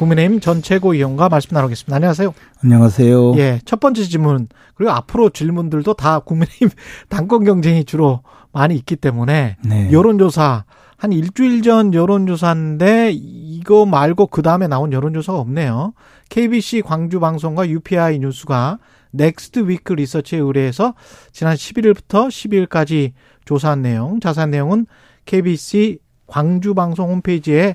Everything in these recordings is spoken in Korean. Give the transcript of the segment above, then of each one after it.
국민의힘 전 최고위원과 말씀 나누겠습니다. 안녕하세요. 안녕하세요. 예, 첫 번째 질문 그리고 앞으로 질문들도 다 국민의힘 당권 경쟁이 주로 많이 있기 때문에 네. 여론조사 한 일주일 전 여론조사인데 이거 말고 그 다음에 나온 여론조사가 없네요. KBC 광주 방송과 UPI 뉴스가 넥스트 위크 리서치에 의뢰해서 지난 11일부터 12일까지 조사한 내용, 자세한 내용은 KBC 광주 방송 홈페이지에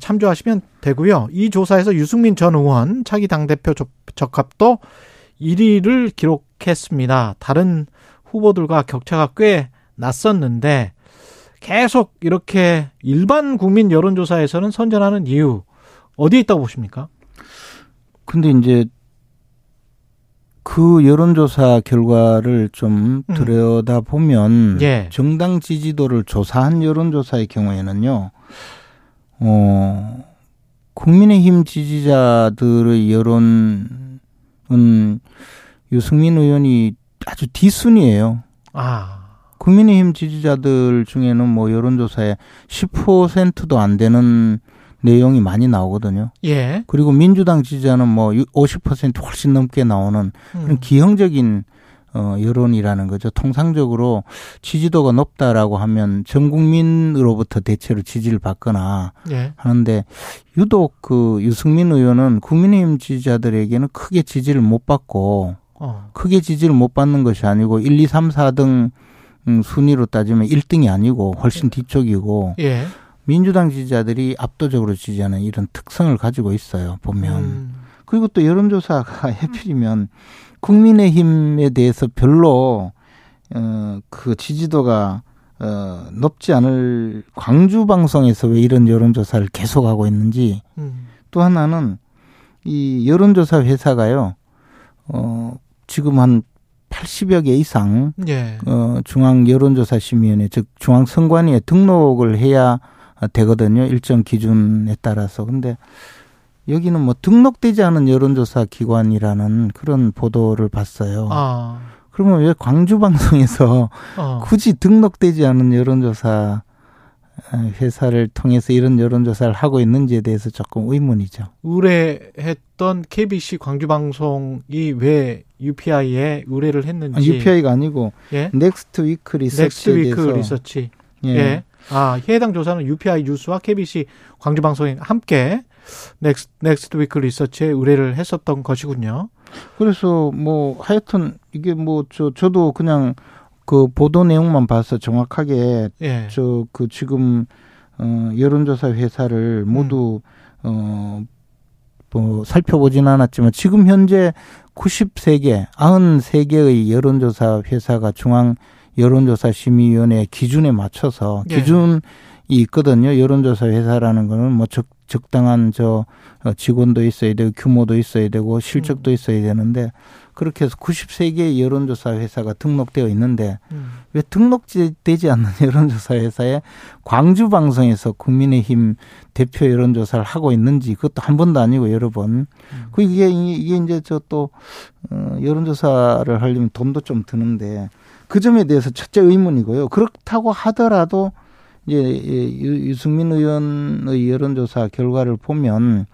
참조하시면 되고요. 이 조사에서 유승민 전 의원 차기 당대표 적합도 1위를 기록했습니다. 다른 후보들과 격차가 꽤 났었는데 계속 이렇게 일반 국민 여론조사에서는 선전하는 이유 어디에 있다고 보십니까? 근데 이제 그 여론조사 결과를 좀 음. 들여다 보면 예. 정당 지지도를 조사한 여론조사의 경우에는요, 어, 국민의힘 지지자들의 여론은 유승민 의원이 아주 뒷순이에요. 아, 국민의힘 지지자들 중에는 뭐 여론조사에 10%도 안 되는 내용이 많이 나오거든요. 예. 그리고 민주당 지지자는 뭐 50% 훨씬 넘게 나오는 그런 음. 기형적인 어 여론이라는 거죠. 통상적으로 지지도가 높다라고 하면 전 국민으로부터 대체로 지지를 받거나 예. 하는데 유독 그 유승민 의원은 국민의힘 지지자들에게는 크게 지지를 못 받고 어. 크게 지지를 못 받는 것이 아니고 1, 2, 3, 4등 음, 순위로 따지면 1등이 아니고 훨씬 뒤쪽이고 예. 민주당 지지자들이 압도적으로 지지하는 이런 특성을 가지고 있어요. 보면. 음. 그리고 또 여론조사가 해필이면 국민의힘에 대해서 별로 어 그 지지도가 어 높지 않을 광주 방송에서 왜 이런 여론조사를 계속하고 있는지 음. 또 하나는 이 여론조사 회사가요. 어 지금 한 80여 개 이상 예. 어 중앙 여론조사 심의위원회 즉 중앙 선관위에 등록을 해야 되거든요. 일정 기준에 따라서. 근데 여기는 뭐 등록되지 않은 여론조사 기관이라는 그런 보도를 봤어요. 아. 그러면 왜 광주 방송에서 어. 굳이 등록되지 않은 여론조사 회사를 통해서 이런 여론조사를 하고 있는지에 대해서 조금 의문이죠. 의뢰했던 KBC 광주 방송이 왜 UPI에 의뢰를 했는지. UPI가 아니고 예. 넥스트 위크 넥스트 리서치에 위크 대해서 리서치. 예. 예. 아, 해당 조사는 UPI 뉴스와 KBC 광주 방송이 함께 넥스, 넥스트 위크 리서치에 의뢰를 했었던 것이군요. 그래서 뭐 하여튼 이게 뭐 저 저도 그냥 그 보도 내용만 봐서 정확하게 예. 저그 지금 어 여론조사 회사를 모두 어뭐 살펴보진 않았지만 지금 현재 93개, 93개의 여론조사 회사가 중앙 여론조사 심의위원회 기준에 맞춰서 예. 기준이 있거든요. 여론조사 회사라는 거는 뭐 적, 적당한 저 어, 직원도 있어야 되고 규모도 있어야 되고 실적도 있어야 되는데 그렇게 해서 93개의 여론조사 회사가 등록되어 있는데 음. 왜 등록되지 않는 여론조사 회사에 광주 방송에서 국민의힘 대표 여론조사를 하고 있는지 그것도 한 번도 아니고 여러 번. 음. 그 이게 이게 이제 저 또 어, 여론조사를 하려면 돈도 좀 드는데 그 점에 대해서 첫째 의문이고요. 그렇다고 하더라도 이제 유- 유승민 의원의 여론조사 결과를 보면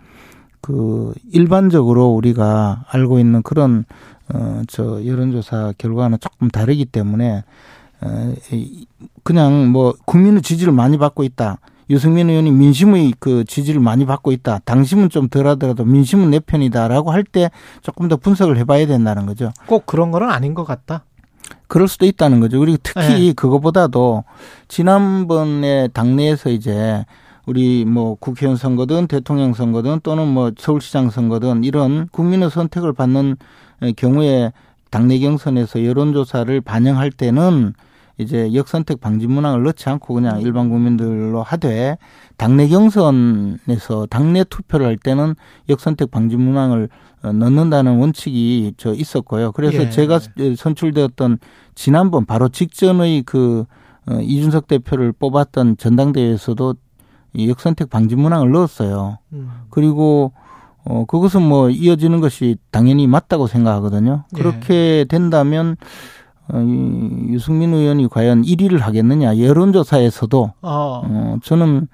그 일반적으로 우리가 알고 있는 그런 어저 여론조사 결과는 조금 다르기 때문에 어 이- 그냥 뭐 국민의 지지를 많이 받고 있다. 유승민 의원이 민심의 그 지지를 많이 받고 있다. 당심은 좀 덜하더라도 민심은 내 편이다라고 할 때 조금 더 분석을 해봐야 된다는 거죠. 꼭 그런 거는 아닌 것 같다. 그럴 수도 있다는 거죠. 그리고 특히 네. 그거보다도 지난번에 당내에서 이제 우리 뭐 국회의원 선거든 대통령 선거든 또는 뭐 서울시장 선거든 이런 국민의 선택을 받는 경우에 당내 경선에서 여론조사를 반영할 때는 이제 역선택 방지 문항을 넣지 않고 그냥 일반 국민들로 하되 당내 경선에서 당내 투표를 할 때는 역선택 방지 문항을 어, 넣는다는 원칙이 저 있었고요. 그래서 예. 제가 선출되었던 지난번 바로 직전의 그 어, 이준석 대표를 뽑았던 전당대회에서도 이 역선택 방지 문항을 넣었어요. 음. 그리고 어 그것은 뭐 이어지는 것이 당연히 맞다고 생각하거든요. 예. 그렇게 된다면 어, 이 유승민 의원이 과연 1위를 하겠느냐 여론조사에서도 어. 어 저는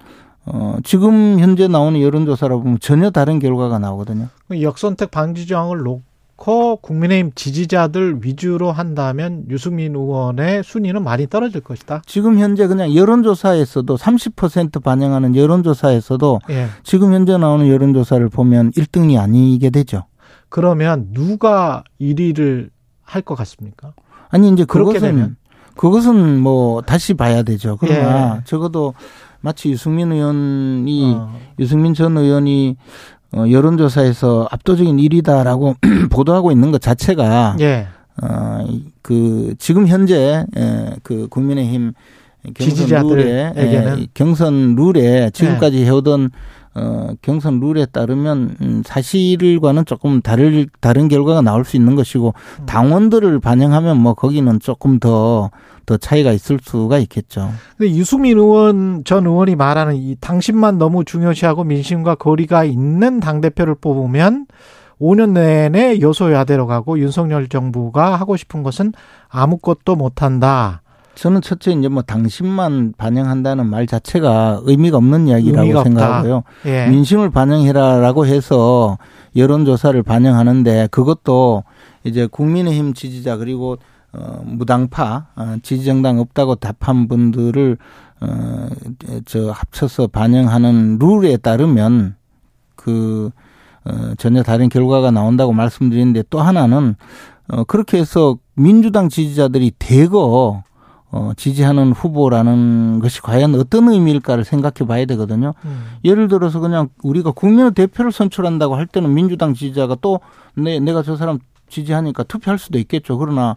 어 지금 현재 나오는 여론조사라 보면 전혀 다른 결과가 나오거든요. 역선택 방지 조항을 놓고 국민의힘 지지자들 위주로 한다면 유승민 의원의 순위는 많이 떨어질 것이다. 지금 현재 그냥 여론조사에서도 30% 반영하는 여론조사에서도 예. 지금 현재 나오는 여론조사를 보면 1등이 아니게 되죠. 그러면 누가 1위를 할 것 같습니까? 아니 이제 그것은? 그것은 뭐 다시 봐야 되죠. 그러나 예. 적어도 마치 유승민 의원이 어. 유승민 전 의원이 어, 여론조사에서 압도적인 1위다라고 보도하고 있는 것 자체가 예. 어, 이- 그 지금 현재 에, 그 국민의힘 경선 룰에? 에, 경선 룰에 지금까지 해오던 어, 경선 룰에 따르면 음, 사실과는 조금 다를 다른 결과가 나올 수 있는 것이고 음. 당원들을 반영하면 뭐 거기는 조금 더더 차이가 있을 수가 있겠죠. 근데 유승민 의원 전 의원이 말하는 이 당신만 너무 중요시하고 민심과 거리가 있는 당 대표를 뽑으면 5년 내내 여소야대로 가고 윤석열 정부가 하고 싶은 것은 아무것도 못한다. 저는 첫째 이제 뭐 당신만 반영한다는 말 자체가 의미가 없는 이야기라고 의미가. 생각하고요. 예. 민심을 반영해라라고 해서 여론조사를 반영하는데 그것도 이제 국민의힘 지지자 그리고 어, 무당파 어, 지지정당 없다고 답한 분들을 어, 저 합쳐서 반영하는 룰에 따르면 그 어, 전혀 다른 결과가 나온다고 말씀드리는데 또 하나는 어, 그렇게 해서 민주당 지지자들이 대거 어, 지지하는 후보라는 것이 과연 어떤 의미일까를 생각해 봐야 되거든요. 음. 예를 들어서 그냥 우리가 국민의 대표를 선출한다고 할 때는 민주당 지지자가 또 내, 내가 저 사람 지지하니까 투표할 수도 있겠죠. 그러나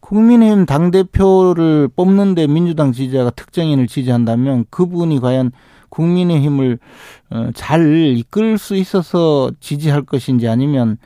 국민의힘 당대표를 뽑는데 민주당 지지자가 특정인을 지지한다면 그분이 과연 국민의힘을 어, 잘 이끌 수 있어서 지지할 것인지 아니면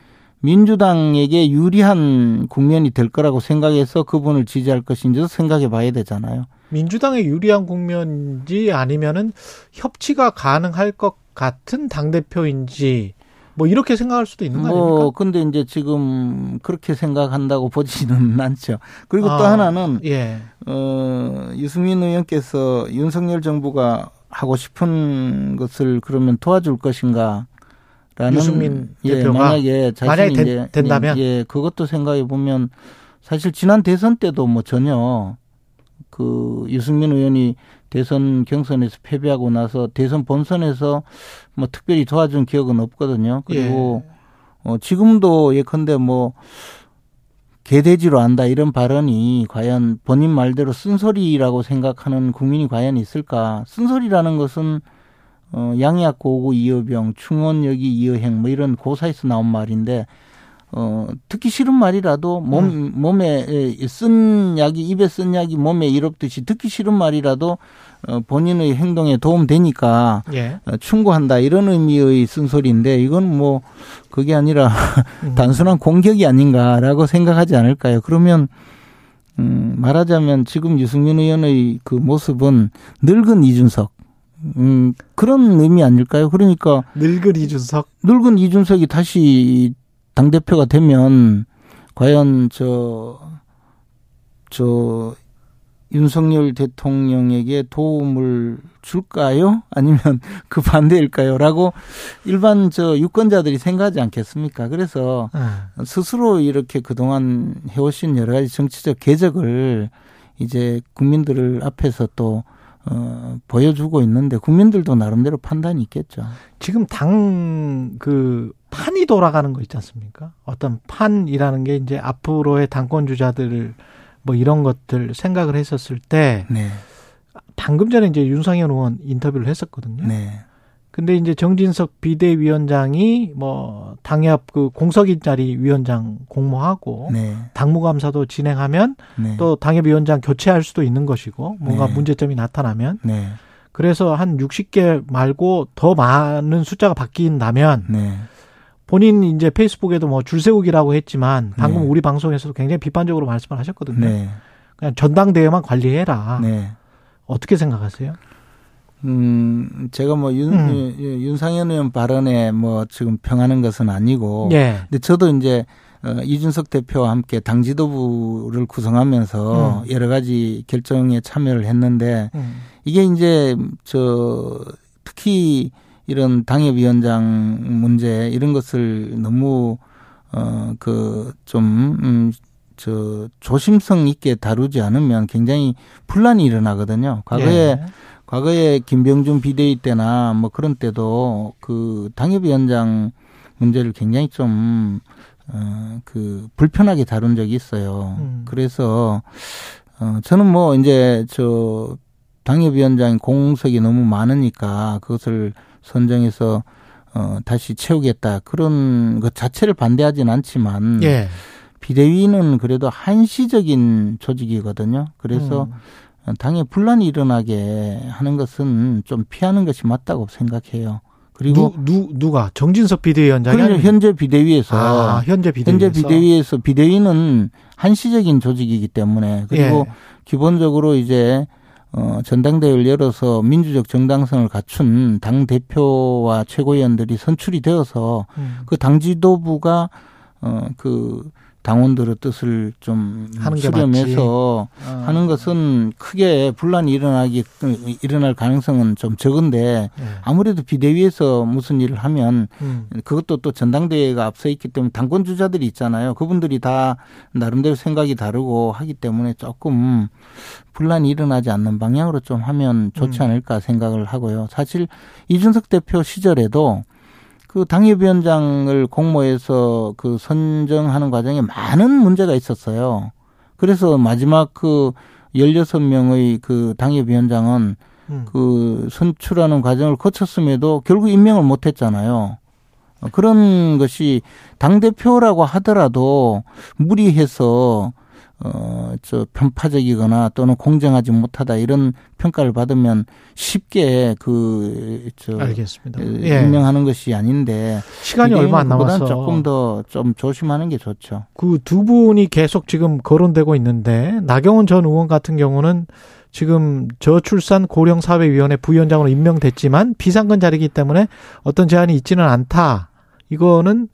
민주당에게 유리한 국면이 될 거라고 생각해서 그분을 지지할 것인지도 생각해 봐야 되잖아요. 민주당의 유리한 국면인지 아니면은 협치가 가능할 것 같은 당 대표인지 뭐 이렇게 생각할 수도 있는 거뭐 아닙니까? 근데 이제 지금 그렇게 생각한다고 보지는 않죠. 그리고 또 아, 하나는 예. 어 유승민 의원께서 윤석열 정부가 하고 싶은 것을 그러면 도와줄 것인가? 라는 유승민 예, 대표가 만약에 자신이 만약에 된- 이제 된다면? 예, 그것도 생각해 보면 사실 지난 대선 때도 뭐 전혀 그 유승민 의원이 대선 경선에서 패배하고 나서 대선 본선에서 뭐 특별히 도와준 기억은 없거든요. 그리고 어 지금도 예컨대 뭐 개돼지로 안다 이런 발언이 과연 본인 말대로 쓴소리라고 생각하는 국민이 과연 있을까? 쓴소리라는 것은 어 양약 고구 이어병, 충원여기 이어행 뭐 이런 고사에서 나온 말인데 어 듣기 싫은 말이라도 몸 몸에 에, 쓴 약이 입에 쓴 약이 몸에 이롭듯이 듣기 싫은 말이라도 어 본인의 행동에 도움 되니까 예. 어, 충고한다 이런 의미의 쓴소리인데 이건 뭐 그게 아니라 음. 단순한 공격이 아닌가라고 생각하지 않을까요? 그러면 음 말하자면 지금 유승민 의원의 그 모습은 늙은 이준석 음 그런 의미 아닐까요? 그러니까 늙은 이준석. 늙은 이준석이 다시 당 대표가 되면 과연 저 저 윤석열 대통령에게 도움을 줄까요? 아니면 그 반대일까요? 라고 일반 저 유권자들이 생각하지 않겠습니까? 그래서 예. 스스로 이렇게 그동안 해오신 여러 가지 정치적 궤적을 이제 국민들을 앞에서 또 어, 보여주고 있는데 국민들도 나름대로 판단이 있겠죠. 지금 당 그 판이 돌아가는 거 있지 않습니까? 어떤 판이라는 게 이제 앞으로의 당권 주자들 뭐 이런 것들 생각을 했었을 때 네, 방금 전에 이제 윤상현 의원 인터뷰를 했었거든요. 네, 근데 이제 정진석 비대위원장이 뭐 당협 그 공석인 자리 위원장 공모하고 네. 당무감사도 진행하면 네. 또 당협위원장 교체할 수도 있는 것이고 뭔가 네. 문제점이 나타나면 네. 그래서 한 60개 말고 더 많은 숫자가 바뀐다면 네. 본인 이제 페이스북에도 뭐 줄세우기라고 했지만 방금 네. 우리 방송에서도 굉장히 비판적으로 말씀을 하셨거든요. 네. 그냥 전당대회만 관리해라. 네. 어떻게 생각하세요? 음, 제가 뭐 윤, 음. 윤- 윤상현 의원 발언에 뭐 지금 평하는 것은 아니고. 예. 근데 저도 이제 어, 이준석 대표와 함께 당 지도부를 구성하면서 음. 여러 가지 결정에 참여를 했는데 음. 이게 이제 저 특히 이런 당협위원장 문제 이런 것을 너무 어 그 좀 음 저 조심성 있게 다루지 않으면 굉장히 분란이 일어나거든요. 과거에 예. 과거에 김병준 비대위 때나 뭐 그런 때도 그 당협위원장 문제를 굉장히 좀, 어, 그, 불편하게 다룬 적이 있어요. 음. 그래서, 어, 저는 뭐 이제 저 당협위원장 공석이 너무 많으니까 그것을 선정해서 어, 다시 채우겠다. 그런 것 자체를 반대하진 않지만. 예. 비대위는 그래도 한시적인 조직이거든요. 그래서 음. 당에 분란이 일어나게 하는 것은 좀 피하는 것이 맞다고 생각해요. 그리고 누, 누 누가 정진석 비대위원장이 아니면- 현재 비대위에서 아, 현재 비대위에서 현재 비대위에서 비대위는 한시적인 조직이기 때문에 그리고 예. 기본적으로 이제 어 전당대회를 열어서 민주적 정당성을 갖춘 당 대표와 최고위원들이 선출이 되어서 음. 그당 지도부가 어 그 당원들의 뜻을 좀 하는 게 수렴해서 아, 하는 것은 크게 분란이 일어나기 일어날 가능성은 좀 적은데 예. 아무래도 비대위에서 무슨 일을 하면 음. 그것도 또 전당대회가 앞서 있기 때문에 당권 주자들이 있잖아요. 그분들이 다 나름대로 생각이 다르고 하기 때문에 조금 분란이 일어나지 않는 방향으로 좀 하면 좋지 음. 않을까 생각을 하고요. 사실 이준석 대표 시절에도 그 당협위원장을 공모해서 그 선정하는 과정에 많은 문제가 있었어요. 그래서 마지막 그 16명의 그 당협위원장은 음. 그 선출하는 과정을 거쳤음에도 결국 임명을 못 했잖아요. 어, 그런 것이 당대표라고 하더라도 무리해서 어, 저 편파적이거나 또는 공정하지 못하다 이런 평가를 받으면 쉽게 그, 저, 알겠습니다. 어, 예. 임명하는 것이 아닌데. 시간이 얼마 안 남아서 조금 더 좀 조심하는 게 좋죠. 그 두 분이 계속 지금 거론되고 있는데 나경원 전 의원 같은 경우는 지금 저출산 고령사회위원회 부위원장으로 임명됐지만 비상근 자리이기 때문에 어떤 제한이 있지는 않다. 이거는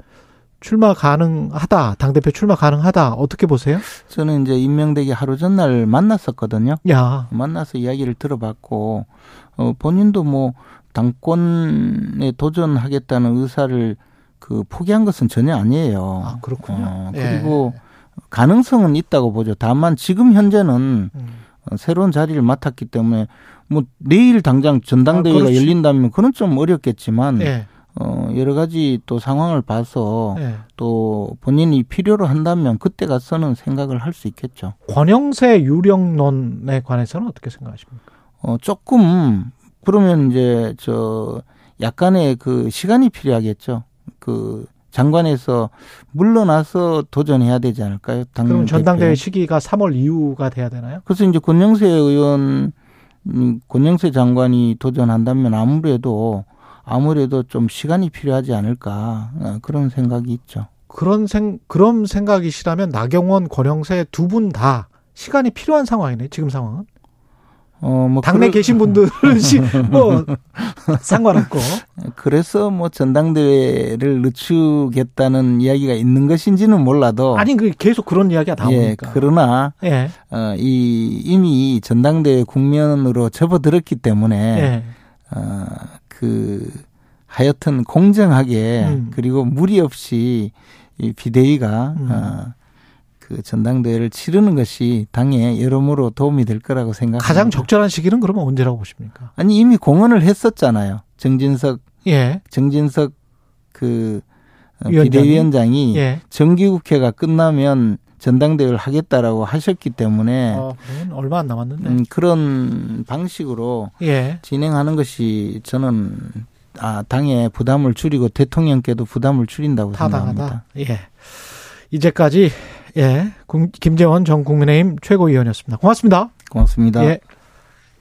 출마 가능하다. 당대표 출마 가능하다. 어떻게 보세요? 저는 이제 임명되기 하루 전날 만났었거든요. 야, 만나서 이야기를 들어봤고 어 본인도 뭐 당권에 도전하겠다는 의사를 그 포기한 것은 전혀 아니에요. 아, 그렇군요. 어, 예. 그리고 가능성은 있다고 보죠. 다만 지금 현재는 음. 어, 새로운 자리를 맡았기 때문에 뭐 내일 당장 전당대회가 아. 열린다면 그건 좀 어렵겠지만 예. 어 여러 가지 또 상황을 봐서 예. 또 본인이 필요로 한다면 그때 가서는 생각을 할 수 있겠죠. 권영세 유령론에 관해서는 어떻게 생각하십니까? 어, 조금, 그러면 이제, 저, 약간의 그 시간이 필요하겠죠. 그, 장관에서 물러나서 도전해야 되지 않을까요? 당 그럼 전당대회. 시기가 3월 이후가 돼야 되나요? 그래서 이제 권영세 의원, 음, 권영세 장관이 도전한다면 아무래도, 아무래도 좀 시간이 필요하지 않을까. 어, 그런 생각이 있죠. 그런 생 그런 생각이시라면 나경원, 권영세 두 분 다 시간이 필요한 상황이네. 지금 상황은 어, 뭐. 당내 그럴- 계신 분들은 시- 뭐 상관없고 그래서 뭐 전당대회를 늦추겠다는 이야기가 있는 것인지는 몰라도. 아니 그 계속 그런 이야기가 어. 예, 나오니까. 그러나 예, 어, 이 이미 전당대회 국면으로 접어들었기 때문에 예. 어, 그 하여튼 공정하게 음. 그리고 무리 없이 이 비대위가 음. 어, 그 전당대회를 치르는 것이 당에 여러모로 도움이 될 거라고 생각합니다. 가장 적절한 시기는 그러면 언제라고 보십니까? 아니 이미 공언을 했었잖아요. 정진석 예, 정진석 그 어, 위원장이? 비대위원장이 예. 정기국회가 끝나면 전당대회를 하겠다라고 하셨기 때문에 어, 얼마 안 남았는데. 음, 그런 방식으로 예. 진행하는 것이 저는 아, 당에 부담을 줄이고 대통령께도 부담을 줄인다고 타당하다. 생각합니다. 예. 이제까지 예 김재원 전 국민의힘 최고위원이었습니다. 고맙습니다. 고맙습니다. 예.